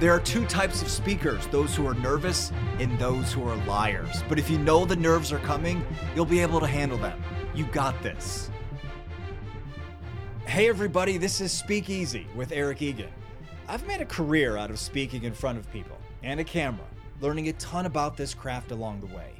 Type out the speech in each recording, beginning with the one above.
There are two types of speakers those who are nervous and those who are liars. But if you know the nerves are coming, you'll be able to handle them. You got this. Hey, everybody, this is Speak Easy with Eric Egan. I've made a career out of speaking in front of people and a camera, learning a ton about this craft along the way.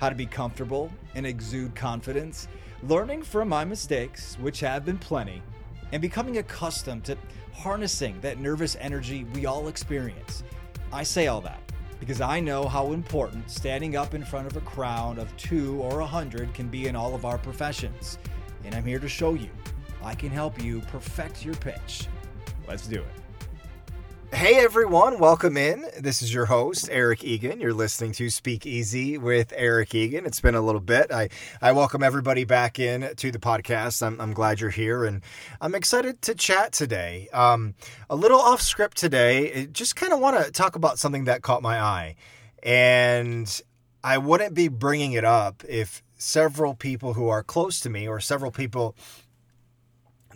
How to be comfortable and exude confidence, learning from my mistakes, which have been plenty, and becoming accustomed to harnessing that nervous energy we all experience. I say all that because I know how important standing up in front of a crowd of two or a hundred can be in all of our professions. And I'm here to show you I can help you perfect your pitch. Let's do it. Hey everyone, welcome in. This is your host, Eric Egan. You're listening to Speak Easy with Eric Egan. It's been a little bit. I, I welcome everybody back in to the podcast. I'm, I'm glad you're here and I'm excited to chat today. Um, a little off script today. Just kind of want to talk about something that caught my eye. And I wouldn't be bringing it up if several people who are close to me or several people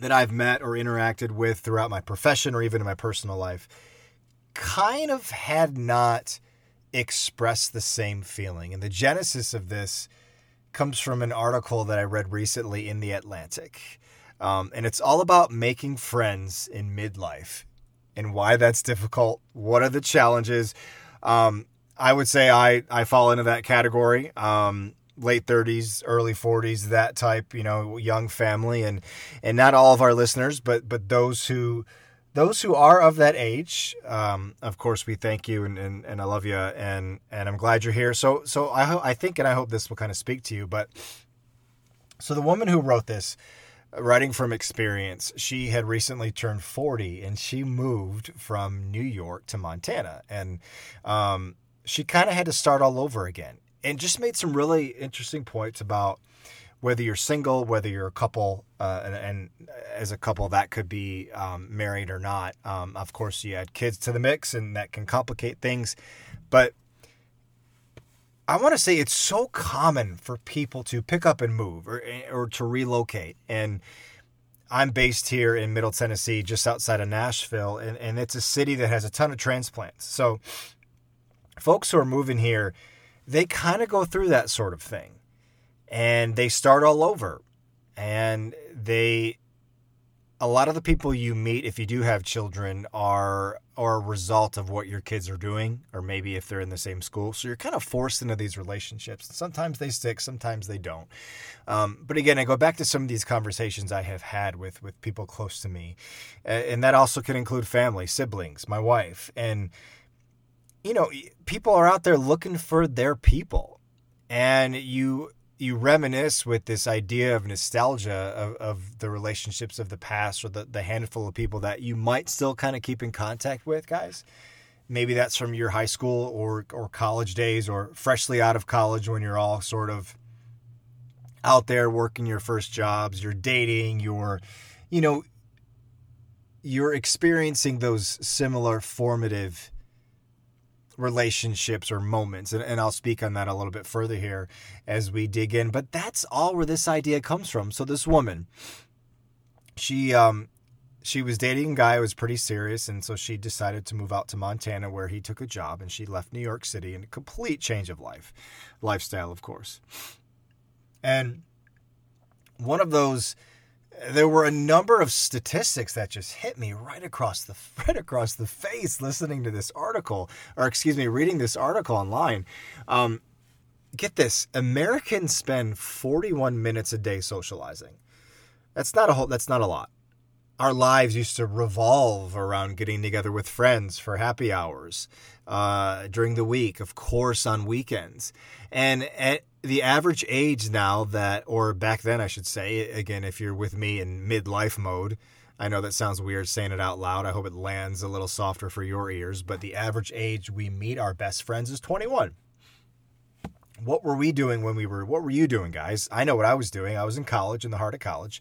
that I've met or interacted with throughout my profession or even in my personal life kind of had not expressed the same feeling. And the genesis of this comes from an article that I read recently in The Atlantic. Um, and it's all about making friends in midlife and why that's difficult. What are the challenges? Um, I would say I, I fall into that category. Um, late 30s early 40s that type you know young family. And and not all of our listeners but but those who those who are of that age um, of course we thank you and, and, and i love you. And and i'm glad you're here. So so i ho- i think and i hope this will kind of speak to you but so the woman who wrote this writing from experience she had recently turned 40 and she moved from new york to montana. And um, she kind of had to start all over again and just made some really interesting points about whether you're single, whether you're a couple, uh, and, and, as a couple, that could be um, married or not. Um, of course, you add kids to the mix, and that can complicate things. But I want to say it's so common for people to pick up and move or, or to relocate. And I'm based here in Middle Tennessee, just outside of Nashville, and, and it's a city that has a ton of transplants. So, folks who are moving here, they kind of go through that sort of thing. And they start all over. And they a lot of the people you meet if you do have children are are a result of what your kids are doing or maybe if they're in the same school. So you're kind of forced into these relationships. Sometimes they stick sometimes they don't. Um, but again i go back to some of these conversations i have had with with people close to me. And that also can include family siblings my wife. And you know, people are out there looking for their people. And you you reminisce with this idea of nostalgia of, of the relationships of the past or the, the handful of people that you might still kind of keep in contact with, guys. Maybe that's from your high school or or college days or freshly out of college when you're all sort of out there working your first jobs, you're dating, you're you know, you're experiencing those similar formative relationships or moments. And, and I'll speak on that a little bit further here as we dig in. But that's all where this idea comes from. So this woman, she um she was dating a guy who was pretty serious, and so she decided to move out to Montana where he took a job, and she left New York City in a complete change of life, lifestyle, of course. And one of those there were a number of statistics that just hit me right across the right across the face listening to this article or excuse me reading this article online. Um, get this americans spend 41 minutes a day socializing. That's not a whole that's not a lot. Our lives used to revolve around getting together with friends for happy hours uh, during the week, of course, on weekends. And at the average age now that, or back then, I should say, again, if you're with me in midlife mode, I know that sounds weird saying it out loud. I hope it lands a little softer for your ears, but the average age we meet our best friends is 21 what were we doing when we were what were you doing guys i know what i was doing i was in college in the heart of college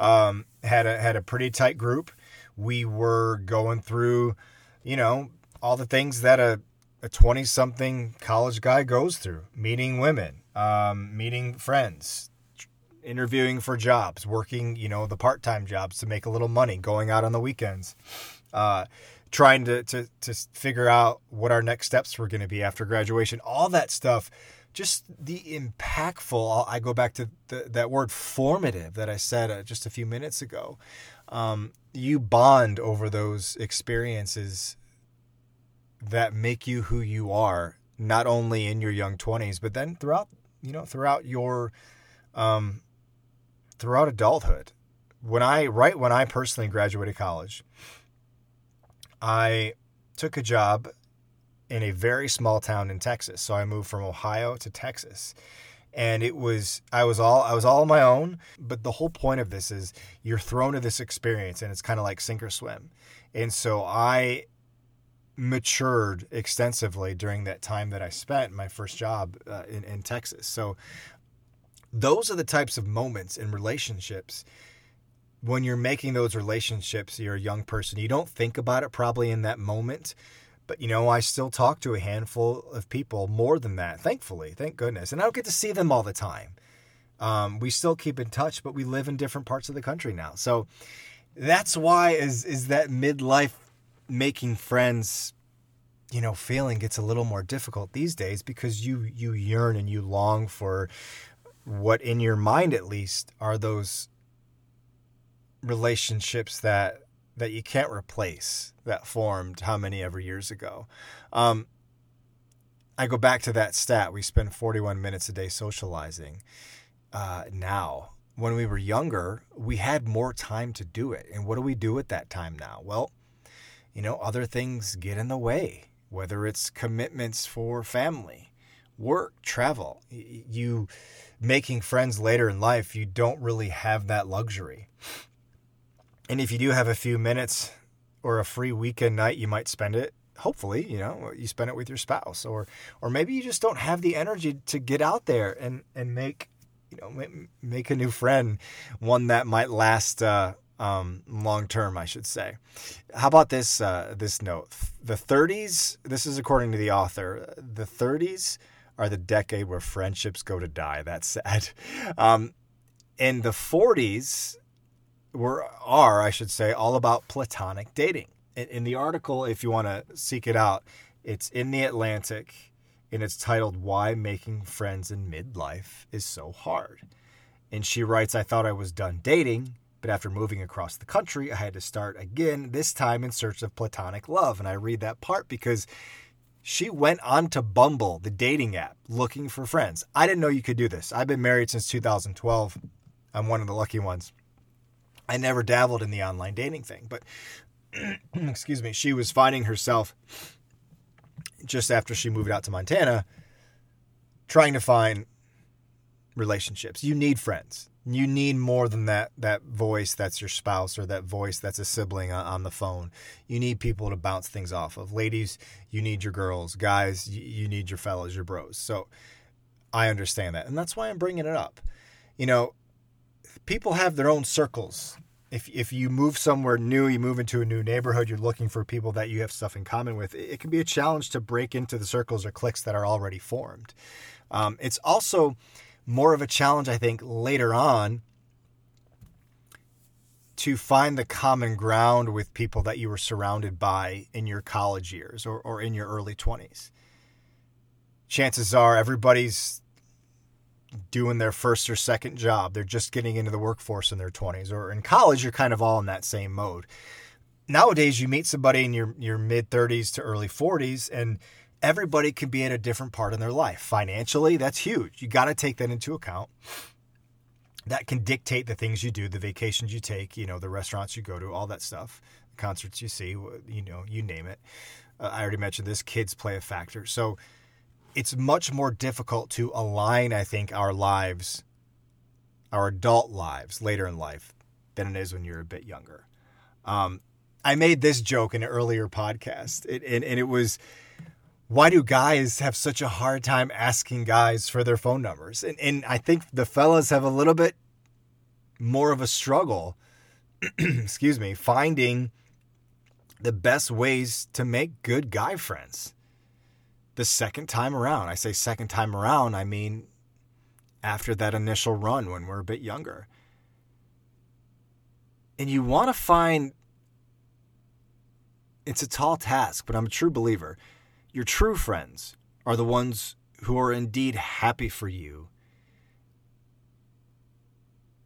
um, had a had a pretty tight group. We were going through, you know, all the things that a a 20 something college guy goes through meeting women um, meeting friends interviewing for jobs working you know the part-time jobs to make a little money going out on the weekends uh, trying to, to, to figure out what our next steps were going to be after graduation, all that stuff, just the impactful. I go back to the, that word formative that I said uh, just a few minutes ago. Um, you bond over those experiences that make you who you are, not only in your young 20s, but then throughout, you know, throughout your, um, throughout adulthood. When I, right when I personally graduated college, I took a job in a very small town in Texas. So I moved from Ohio to Texas. And it was I was all I was all on my own, but the whole point of this is you're thrown to this experience and it's kind of like sink or swim. And so I matured extensively during that time that I spent my first job uh, in, in Texas. So those are the types of moments in relationships when you're making those relationships, you're a young person, you don't think about it probably in that moment. But, you know, I still talk to a handful of people more than that, thankfully, thank goodness. And I don't get to see them all the time. Um, we still keep in touch, but we live in different parts of the country now. So that's why is is that midlife making friends, you know, feeling gets a little more difficult these days because you you yearn and you long for what in your mind at least are those relationships that that you can't replace that formed how many ever years ago. Um, I go back to that stat. We spend 41 minutes a day socializing. Uh, now, when we were younger, we had more time to do it. And what do we do at that time now? Well, you know, other things get in the way, whether it's commitments for family, work, travel. You making friends later in life, you don't really have that luxury. And if you do have a few minutes or a free weekend night, you might spend it. Hopefully, you know, you spend it with your spouse, or or maybe you just don't have the energy to get out there and and make you know make, a new friend, one that might last uh, um, long term, I should say. How about this uh, this note? The 30s. This is according to the author. The 30s are the decade where friendships go to die. That's sad. Um, in the 40s, were are I should say all about platonic dating. In, in the article, if you want to seek it out, it's in the Atlantic, and it's titled "Why Making Friends in Midlife Is So Hard." And she writes, "I thought I was done dating." But after moving across the country, I had to start again, this time in search of platonic love. And I read that part because she went on to Bumble, the dating app, looking for friends. I didn't know you could do this. I've been married since 2012. I'm one of the lucky ones. I never dabbled in the online dating thing, but excuse me, she was finding herself just after she moved out to Montana trying to find relationships. You need friends. You need more than that that voice that's your spouse or that voice that's a sibling on the phone. You need people to bounce things off of. Ladies, you need your girls. Guys, you need your fellows, your bros. So I understand that. And that's why I'm bringing it up. You know, people have their own circles. If if you move somewhere new, you move into a new neighborhood, you're looking for people that you have stuff in common with. It can be a challenge to break into the circles or cliques that are already formed. Um, it's also more of a challenge, I think, later on to find the common ground with people that you were surrounded by in your college years or, or in your early 20s. Chances are everybody's doing their first or second job. They're just getting into the workforce in their 20s or in college you're kind of all in that same mode. Nowadays you meet somebody in your your mid 30s to early 40s and everybody can be at a different part in their life. Financially, that's huge. You got to take that into account. That can dictate the things you do, the vacations you take, you know, the restaurants you go to, all that stuff, concerts you see, you know, you name it. Uh, I already mentioned this, kids play a factor. So it's much more difficult to align, I think, our lives, our adult lives later in life than it is when you're a bit younger. Um, I made this joke in an earlier podcast, it, and, and it was why do guys have such a hard time asking guys for their phone numbers? And, and I think the fellas have a little bit more of a struggle, excuse me, finding the best ways to make good guy friends the second time around. I say second time around, I mean after that initial run when we're a bit younger. And you want to find it's a tall task, but I'm a true believer. Your true friends are the ones who are indeed happy for you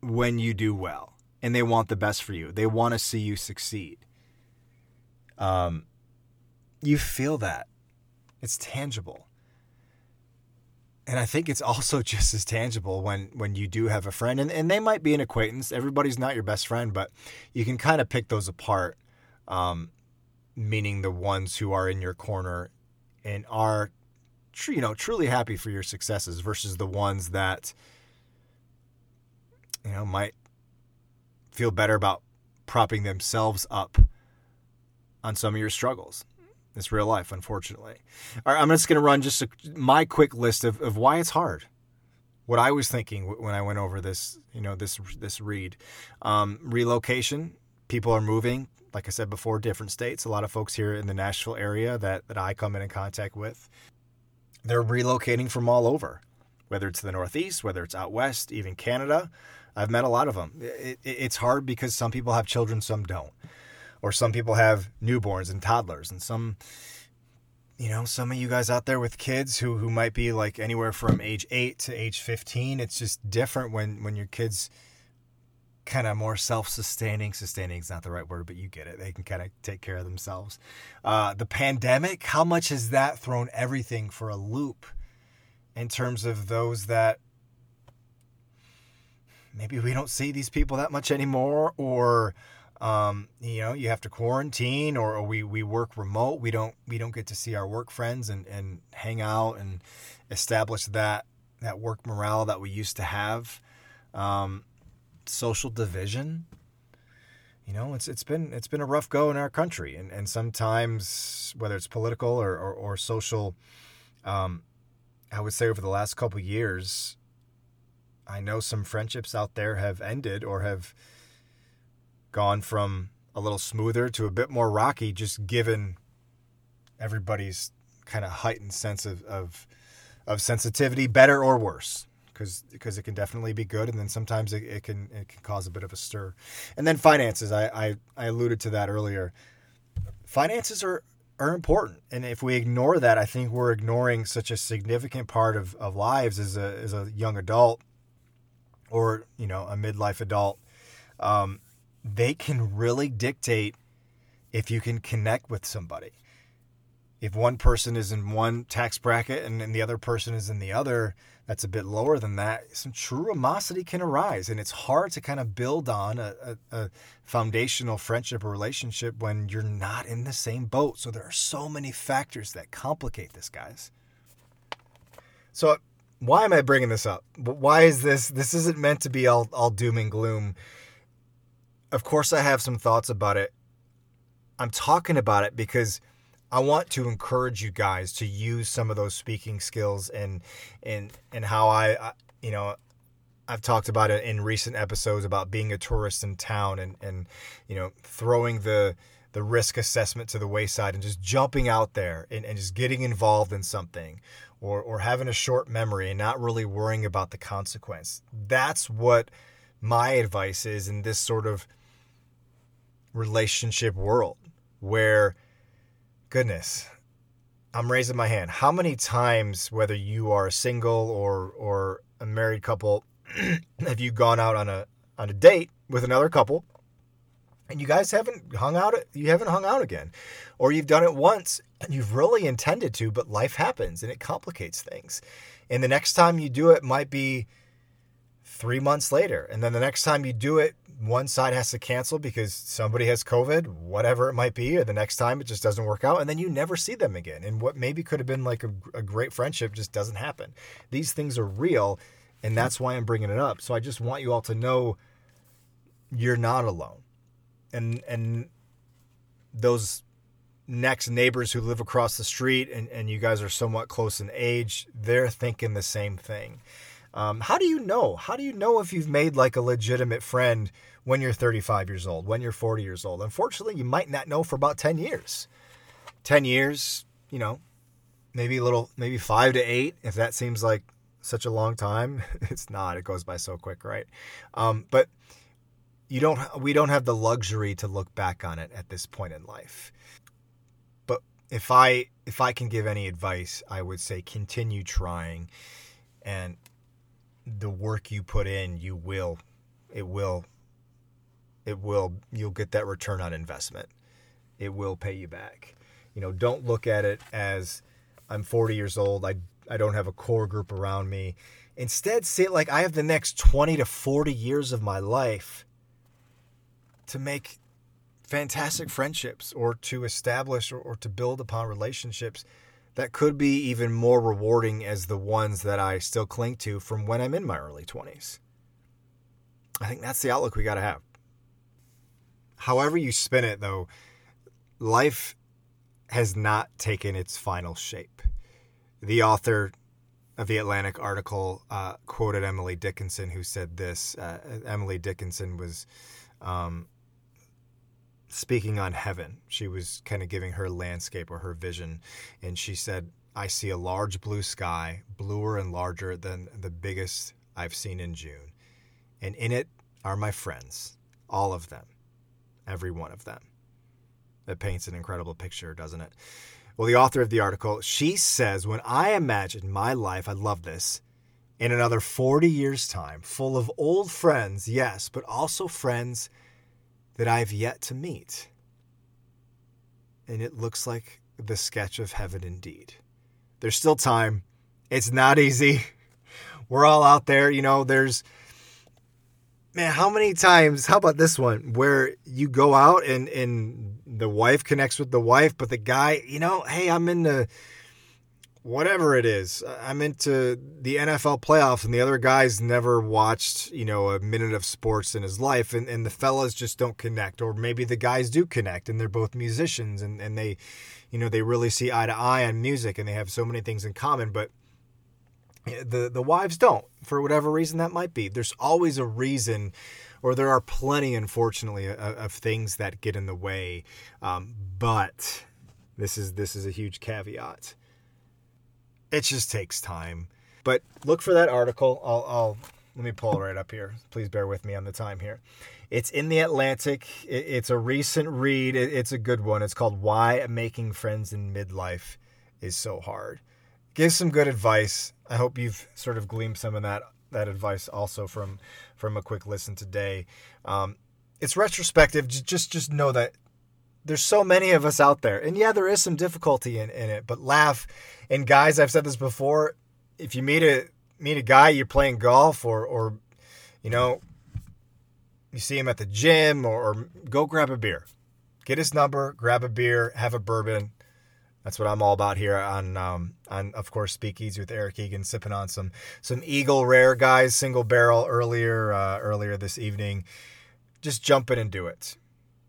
when you do well and they want the best for you. They want to see you succeed. Um, you feel that. It's tangible. And I think it's also just as tangible when when you do have a friend and, and they might be an acquaintance. Everybody's not your best friend, but you can kind of pick those apart. Um, meaning the ones who are in your corner and are you know truly happy for your successes versus the ones that you know might feel better about propping themselves up on some of your struggles. It's real life, unfortunately. All right, I'm just going to run just a, my quick list of, of why it's hard. What I was thinking when I went over this, you know, this this read, um, relocation. People are moving. Like I said before, different states. A lot of folks here in the Nashville area that that I come in contact with, they're relocating from all over, whether it's the Northeast, whether it's out west, even Canada. I've met a lot of them. It, it, it's hard because some people have children, some don't or some people have newborns and toddlers and some you know some of you guys out there with kids who who might be like anywhere from age 8 to age 15 it's just different when when your kids kind of more self-sustaining sustaining is not the right word but you get it they can kind of take care of themselves uh, the pandemic how much has that thrown everything for a loop in terms of those that maybe we don't see these people that much anymore or um, you know, you have to quarantine or, or, we, we work remote. We don't we don't get to see our work friends and, and hang out and establish that that work morale that we used to have. Um, social division. You know, it's it's been it's been a rough go in our country, and, and sometimes whether it's political or or, or social, um, I would say over the last couple years, I know some friendships out there have ended or have gone from a little smoother to a bit more rocky, just given everybody's kind of heightened sense of, of, of sensitivity, better or worse. Because because it can definitely be good, and then sometimes it, it can it can cause a bit of a stir, and then finances. I, I, I alluded to that earlier. Finances are are important, and if we ignore that, I think we're ignoring such a significant part of, of lives as a as a young adult, or you know a midlife adult. Um, they can really dictate if you can connect with somebody. If one person is in one tax bracket and, and the other person is in the other, that's a bit lower than that, some true animosity can arise. And it's hard to kind of build on a, a, a foundational friendship or relationship when you're not in the same boat. So there are so many factors that complicate this, guys. So why am I bringing this up? Why is this? This isn't meant to be all, all doom and gloom of course, I have some thoughts about it. I'm talking about it because I want to encourage you guys to use some of those speaking skills and and and how I, you know I've talked about it in recent episodes about being a tourist in town and and you know throwing the the risk assessment to the wayside and just jumping out there and, and just getting involved in something or or having a short memory and not really worrying about the consequence. That's what my advice is in this sort of relationship world where, goodness, I'm raising my hand. How many times, whether you are a single or or a married couple, have you gone out on a on a date with another couple, and you guys haven't hung out? You haven't hung out again, or you've done it once and you've really intended to, but life happens and it complicates things. And the next time you do it might be three months later, and then the next time you do it one side has to cancel because somebody has COVID, whatever it might be, or the next time it just doesn't work out, and then you never see them again. And what maybe could have been like a, a great friendship just doesn't happen. These things are real, and that's why I'm bringing it up. So I just want you all to know you're not alone, and and those next neighbors who live across the street and, and you guys are somewhat close in age, they're thinking the same thing. Um, how do you know? How do you know if you've made like a legitimate friend when you're 35 years old, when you're 40 years old? Unfortunately, you might not know for about 10 years. 10 years, you know, maybe a little, maybe five to eight, if that seems like such a long time. It's not, it goes by so quick, right? Um, but you don't, we don't have the luxury to look back on it at this point in life. But if I if I can give any advice, I would say continue trying and the work you put in, you will it will it will you'll get that return on investment. It will pay you back. You know, don't look at it as I'm 40 years old, I I don't have a core group around me. Instead, see it like I have the next 20 to 40 years of my life to make fantastic friendships or to establish or, or, to build upon relationships that could be even more rewarding as the ones that I still cling to from when I'm in my early 20s. I think that's the outlook we got to have. However, you spin it, though, life has not taken its final shape. The author of the Atlantic article uh, quoted Emily Dickinson, who said this. Uh, Emily Dickinson was um, speaking on heaven. She was kind of giving her landscape or her vision, and she said, I see a large blue sky, bluer and larger than the biggest I've seen in June. And in it are my friends, all of them, every one of them. It paints an incredible picture, doesn't it? Well, the author of the article, she says, When I imagine my life, I love this, in another 40 years' time, full of old friends, yes, but also friends that I've yet to meet. And it looks like the sketch of heaven indeed. There's still time. It's not easy. We're all out there, you know, there's man, how many times, how about this one where you go out and and the wife connects with the wife, but the guy, you know, hey, I'm into whatever it is. I'm into the NFL playoffs, and the other guy's never watched, you know, a minute of sports in his life, and, and the fellas just don't connect. Or maybe the guys do connect, and they're both musicians, and, and they, you know, they really see eye to eye on music, and they have so many things in common, but the the wives don't for whatever reason that might be there's always a reason or there are plenty, unfortunately, of, of things that get in the way. Um, but this is this is a huge caveat. It just takes time. But look for that article. I'll, I'll let me pull it right up here. Please bear with me on the time here. It's in the Atlantic. It's a recent read. It's a good one. It's called "Why Making Friends in Midlife Is So Hard." Gives some good advice. I hope you've sort of gleaned some of that that advice also from from a quick listen today. Um, it's retrospective. Just just know that there's so many of us out there, and yeah, there is some difficulty in, in it. But laugh. And guys, I've said this before. If you meet a meet a guy, you're playing golf, or or you know, you see him at the gym, or, or go grab a beer. Get his number, grab a beer, have a bourbon, that's what I'm all about here on, um, on of course, Speakeasy with Eric Egan, sipping on some some Eagle Rare guys, single barrel earlier uh, earlier this evening. Just jump in and do it,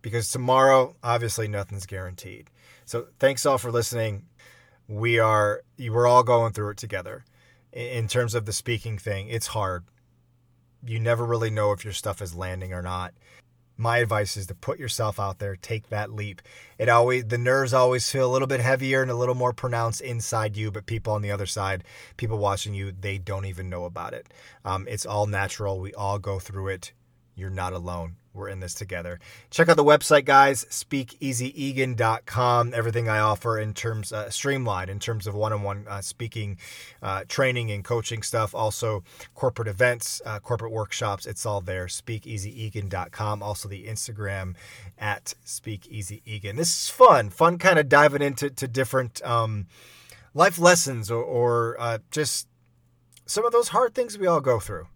because tomorrow, obviously, nothing's guaranteed. So thanks all for listening. We are we're all going through it together. In terms of the speaking thing, it's hard. You never really know if your stuff is landing or not my advice is to put yourself out there, take that leap. It always the nerves always feel a little bit heavier and a little more pronounced inside you, but people on the other side, people watching you, they don't even know about it. Um, it's all natural. We all go through it. You're not alone. We're in this together. Check out the website, guys, speakeasyegan.com. Everything I offer in terms uh, streamlined in terms of one-on-one uh, speaking, uh, training and coaching stuff. Also corporate events, uh, corporate workshops. It's all there. Speakeasyegan.com. Also the Instagram at speakeasyegan. This is fun. Fun kind of diving into to different um, life lessons or, or uh, just some of those hard things we all go through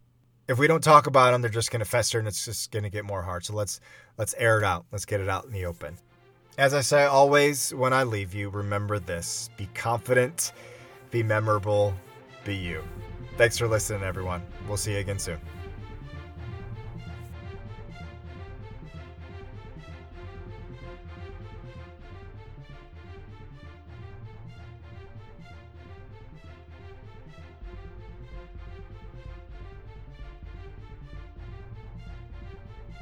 if we don't talk about them, they're just going to fester and it's just going to get more hard. So let's let's air it out. Let's get it out in the open. As I say always when I leave you, remember this: be confident, be memorable, be you. Thanks for listening, everyone. We'll see you again soon.